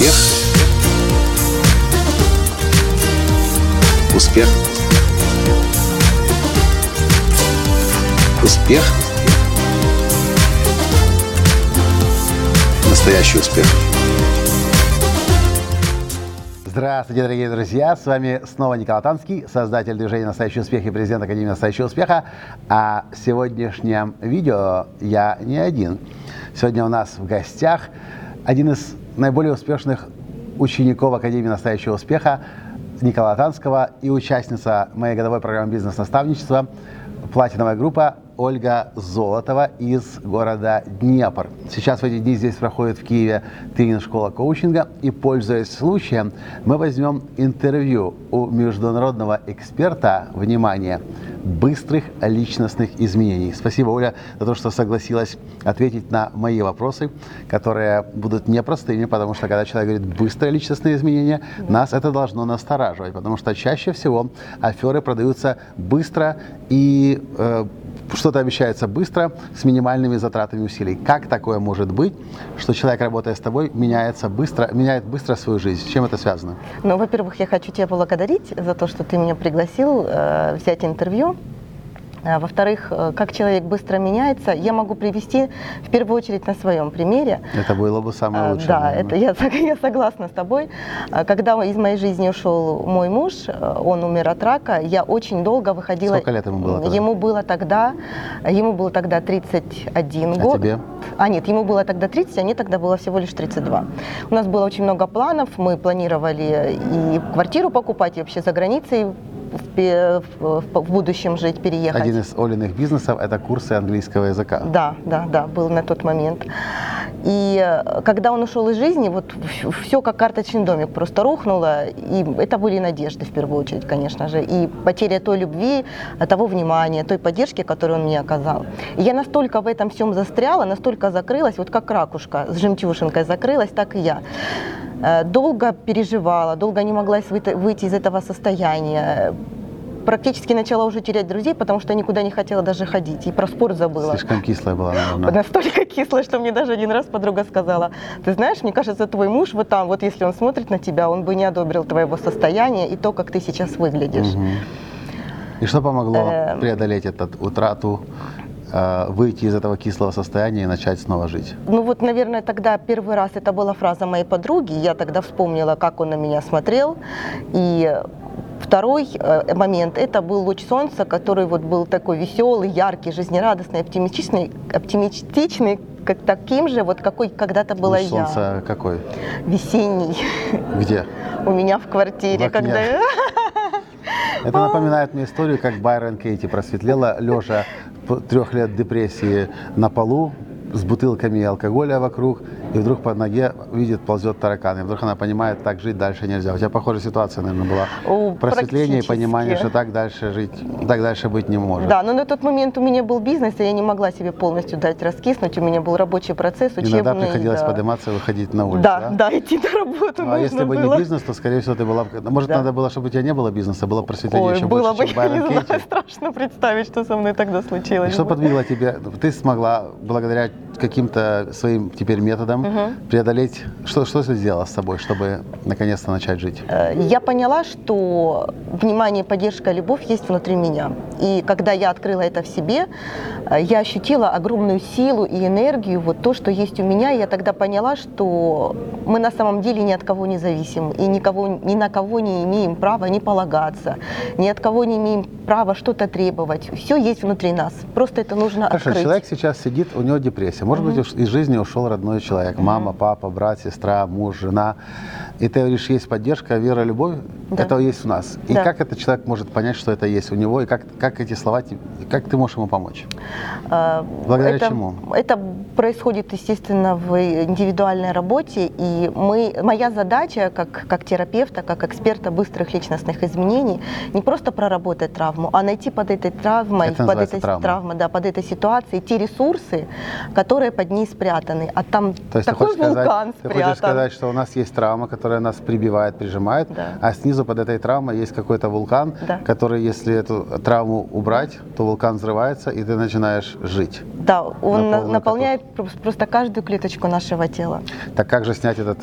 Успех. Успех. Успех. Настоящий успех. Здравствуйте, дорогие друзья! С вами снова Николай Танский, создатель движения «Настоящий успех» и президент Академии «Настоящего успеха». А в сегодняшнем видео я не один. Сегодня у нас в гостях один из наиболее успешных учеников Академии «Настоящего успеха» Николая Танского и участница моей годовой программы «Бизнес-наставничество» платиновая группа Ольга Золотова из города Днепр. Сейчас в эти дни здесь проходит в Киеве тренинг-школа коучинга. И, пользуясь случаем, мы возьмем интервью у международного эксперта, внимание, быстрых личностных изменений. Спасибо, Оля, за то, что согласилась ответить на мои вопросы, которые будут непростыми, потому что когда человек говорит быстрые личностные изменения, нас это должно настораживать, потому что чаще всего аферы продаются быстро и э, что-то обещается быстро, с минимальными затратами усилий. Как такое может быть, что человек, работая с тобой, меняется быстро, меняет быстро свою жизнь? С чем это связано? Ну, во-первых, я хочу тебя поблагодарить за то, что ты меня пригласил э, взять интервью. А, Во-вторых, э, как человек быстро меняется, я могу привести в первую очередь на своем примере. Это было бы самое А, лучшее. Да, наверное. это я, я согласна с тобой. А, Когда из моей жизни ушел мой муж, э, он умер от рака, я очень долго выходила. Сколько лет ему было тогда? Ему было тогда, ему было тогда 31 А год. тебе? А нет, ему было тогда 30, а мне тогда было всего лишь 32. У нас было очень много планов, мы планировали и квартиру покупать, и вообще за границей в, будущем жить, переехать. Один из Олиных бизнесов – это курсы английского языка. Да, да, да, был на тот момент. И э, когда он ушел из жизни, вот все как карточный домик просто рухнуло. И это были надежды в первую очередь, конечно же. И потеря той любви, э, того внимания, той поддержки, которую он мне оказал. И я настолько в этом всем застряла, настолько закрылась, вот как ракушка с жемчужинкой закрылась, так и я. Э, Долго переживала, долго не могла выйти из этого состояния. Практически начала уже терять друзей, потому что я никуда не хотела даже ходить. И про спорт забыла. Слишком кислая была, наверное. Настолько кисло, что мне даже один раз подруга сказала, ты знаешь, мне кажется, твой муж вот там, вот если он смотрит на тебя, он бы не одобрил твоего состояния и то, как ты сейчас выглядишь. Мгм. И что помогло Эм. преодолеть эту утрату, выйти из этого кислого состояния и начать снова жить? Ну вот, наверное, тогда первый раз это была фраза моей подруги, я тогда вспомнила, как он на меня смотрел, и Второй э, момент – это был луч солнца, который вот был такой веселый, яркий, жизнерадостный, оптимистичный, оптимистичный, как таким же, вот какой когда-то была Луч я. солнца какой? Весенний Где? у меня в квартире, В когда. Это напоминает мне историю, как Байрон Кейти просветлела, лежа трех лет депрессии на полу с бутылками алкоголя вокруг, и вдруг по ноге видит, ползет таракан. И вдруг она понимает, так жить дальше нельзя. У тебя похожая ситуация, наверное, была. О, Просветление и понимание, что так дальше жить, так дальше быть не может. Да, но на тот момент у меня был бизнес, и я не могла себе полностью дать раскиснуть. У меня был рабочий процесс, учебный. Иногда приходилось да. подниматься и выходить на улицу. Да, да, идти на работу Ну, а если бы было. не бизнес, то, скорее всего, ты была бы... Может, Да. надо было, чтобы у тебя не было бизнеса, было просветление Ой, еще было больше, бы, чем я не знаю, страшно представить, что со мной тогда И случилось. что бы. подвигло тебе? Ты смогла, благодаря каким-то своим теперь методам, преодолеть... Что, что ты сделала с собой, чтобы наконец-то начать жить? Э, Я поняла, что внимание, поддержка, любовь есть внутри меня. И когда я открыла это в себе, э, я ощутила огромную силу и энергию, вот то, что есть у меня. И я тогда поняла, что мы на самом деле ни от кого не зависим. И никого, ни на кого не имеем права не полагаться. Ни от кого не имеем права что-то требовать. Все есть внутри нас. Просто это нужно Хорошо, открыть. человек сейчас сидит, у него депрессия. Может быть, уж из жизни ушел родной человек. Мама, папа, брат, сестра, муж, жена. И ты говоришь, есть поддержка, вера, любовь. Да. Это есть у нас. И Да. как этот человек может понять, что это есть у него? И как, как эти слова, как ты можешь ему помочь? А, Благодаря это, чему? Это происходит, естественно, в индивидуальной работе. И мы, моя задача, как, как терапевта, как эксперта быстрых личностных изменений, не просто проработать травму, а найти под этой травмой, Это под этой травма. травмой, да, под этой ситуацией те ресурсы, которые под ней спрятаны. А там То есть такой ты, хочешь вулкан сказать, ты спрятан. хочешь сказать, что у нас есть травма, которая нас прибивает, прижимает, Да. а снизу под этой травмой есть какой-то вулкан, Да. который, если эту травму убрать, то вулкан взрывается, и ты начинаешь жить. Да, он На наполняет прос- просто каждую клеточку нашего тела. Так как же снять этот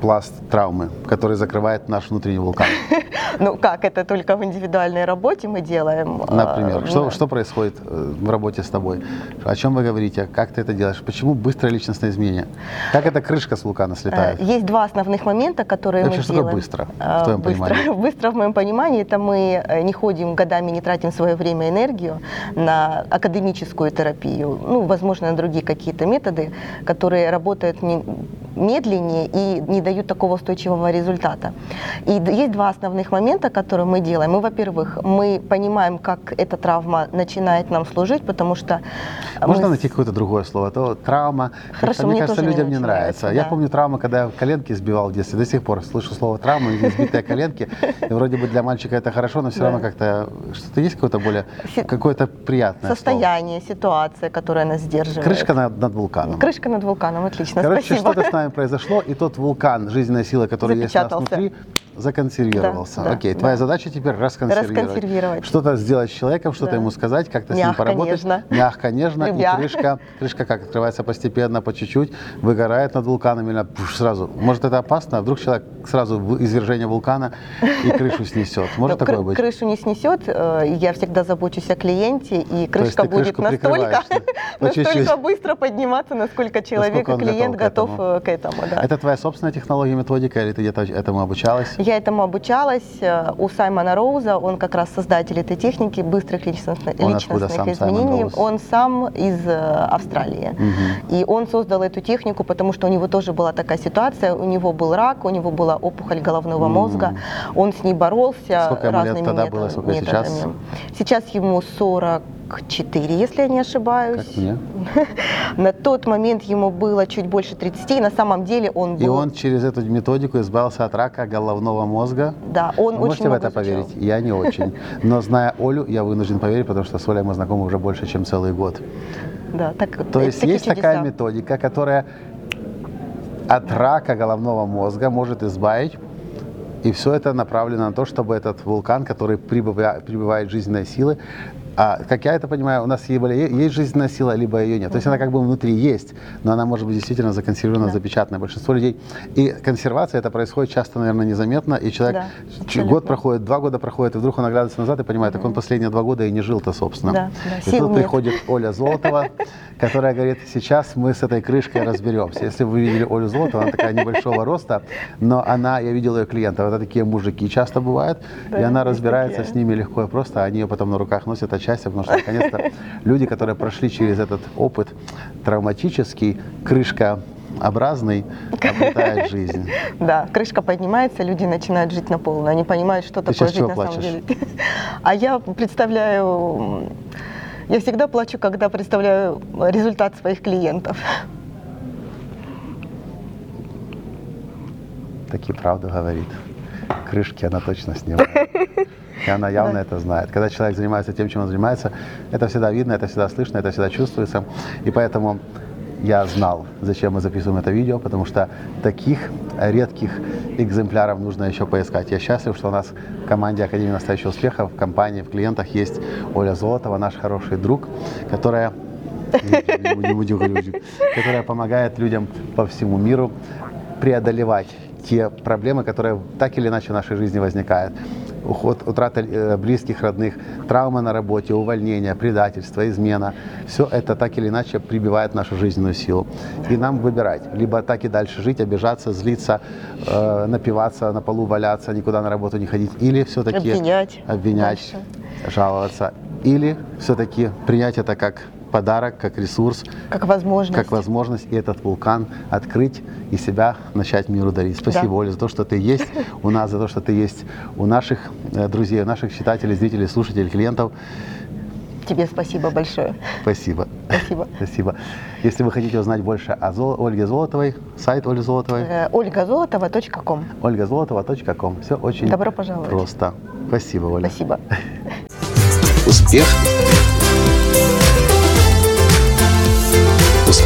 пласт травмы, который закрывает наш внутренний вулкан? Ну как, это только в индивидуальной работе мы делаем. Например, А, что, да. что происходит э, в работе с тобой? О чем вы говорите? Как ты это делаешь? Почему быстрое личностное изменение? Как эта крышка с вулкана Э, слетает? Есть два основных момента, которые Вообще, мы что такое делаем. быстро, в Э, твоем быстро, понимании? быстро в моем понимании это мы не ходим годами, не тратим свое время и энергию на академическую терапию, ну, возможно, на другие какие-то методы, которые работают не- медленнее и не дают такого устойчивого результата. И есть два основных момента, которые мы делаем. Мы, во-первых, мы понимаем, как эта травма начинает нам служить, потому что мы Можно с- найти какое-то другое слово? То травма. Хорошо, мне мне кажется, не людям не очень нравится. нравится, Я да. помню травму, когда я коленки сбивал в детстве. До сих пор слышу слово травма, и избитые коленки. И вроде бы для мальчика это хорошо, но все Да. равно как-то что-то есть какое-то более какое-то приятное слово? состояние, ситуация, которая нас сдерживает. Крышка над, над вулканом. Крышка над вулканом, отлично, Короче, что-то с нами произошло, и тот вулкан жизненной силы, который есть у нас внутри, законсервировался. Да, да, Окей, да. твоя задача теперь расконсервировать. Расконсервировать. Что-то сделать с человеком, что-то Да. ему сказать, как-то с ним Мягко, поработать. нежно. Мягко, нежно. Любя. И крышка, крышка как открывается постепенно, по чуть-чуть, выгорает над вулканом или пуш, сразу. Может, это опасно? А Вдруг человек сразу в извержение вулкана и крышу снесет. Может Но такое кры- быть? Крышу не снесет, э, я всегда забочусь о клиенте, и крышка будет настолько, настолько быстро подниматься, насколько человек и клиент готов к этому. э, к этому. да. Это твоя собственная технология, методика, или ты где-то этому обучалась? Я этому обучалась э, у Саймона Роуза, он как раз создатель этой техники быстрых личностных, Он личностных сам, изменений. Он сам из э, Австралии. И он создал эту технику, потому что у него тоже была такая ситуация, у него был рак, у него была опухоль головного М. мозга, он с ней боролся Сколько ему лет разными тогда методами- было, сколько сейчас? методами. Сейчас ему 44, если я не ошибаюсь. Как мне? На тот момент ему было чуть больше 30, и на самом деле он был... И он через эту методику избавился от рака головного мозга. да, он Вы очень можете в это изучал. поверить? Я не очень. Но зная Олю, я вынужден поверить, потому что с Олей мы знакомы уже больше, чем целый год. Да, так, То э, есть есть чудеса. такая методика, которая от рака головного мозга может избавить. И все это направлено на то, чтобы этот вулкан, который прибывает, прибывает жизненной силы, а, как я это понимаю, у нас либо есть жизненная сила, либо ее нет. То есть она как бы внутри есть, но она может быть действительно законсервирована, Да. запечатана. Большинство людей. И консервация это происходит часто, наверное, незаметно. И человек Да, абсолютно. год проходит, два года проходит, и вдруг он оглядывается назад и понимает, так он последние два года и не жил-то, собственно. Да, да, и сил тут нет. приходит Оля Золотова, которая говорит, сейчас мы с этой крышкой разберемся. Если вы видели Олю Золотову, она такая небольшого роста, но она, я видел ее клиентов, это такие мужики часто бывают, Да, и она разбирается такие. с ними легко и просто, а они ее потом на руках носят от счастья, потому что наконец-то люди, которые прошли через этот опыт травматический, крышкообразный, обретают жизнь. Да, крышка поднимается, люди начинают жить на полную. Они понимают, что Ты такое жить на самом плачешь? деле. А я представляю, я всегда плачу, когда представляю результат своих клиентов. Таки правду говорит. Крышки она точно снимает. И она явно это знает. Когда человек занимается тем, чем он занимается, это всегда видно, это всегда слышно, это всегда чувствуется. И поэтому я знал, зачем мы записываем это видео, потому что таких редких экземпляров нужно еще поискать. Я счастлив, что у нас в команде Академии настоящего успеха, в компании, в клиентах есть Оля Золотова, наш хороший друг, которая не будем говорить, которая помогает людям по всему миру преодолевать те проблемы, которые так или иначе в нашей жизни возникают. Уход, утрата э, близких, родных, травмы на работе, увольнение, предательство, измена. Все это так или иначе прибивает нашу жизненную силу. И нам выбирать. Либо так и дальше жить, обижаться, злиться, э, напиваться, на полу валяться, никуда на работу не ходить. Или все-таки Обвинять обвинять жаловаться. Или все-таки принять это как подарок, как ресурс, Как возможность. как возможность и этот вулкан открыть и себя начать миру дарить. Спасибо, Да. Оля, за то, что ты есть у нас, за то, что ты есть у наших э, друзей, у наших читателей, зрителей, слушателей, клиентов. Тебе спасибо большое. Спасибо. Спасибо. Спасибо. Если вы хотите узнать больше о Зол- Ольге Золотовой, сайт Оли Золотовой, Э, ольгазолотова.ком. ольгазолотова.ком. Все очень Добро пожаловать. просто. Спасибо, Оля. Спасибо. Успех.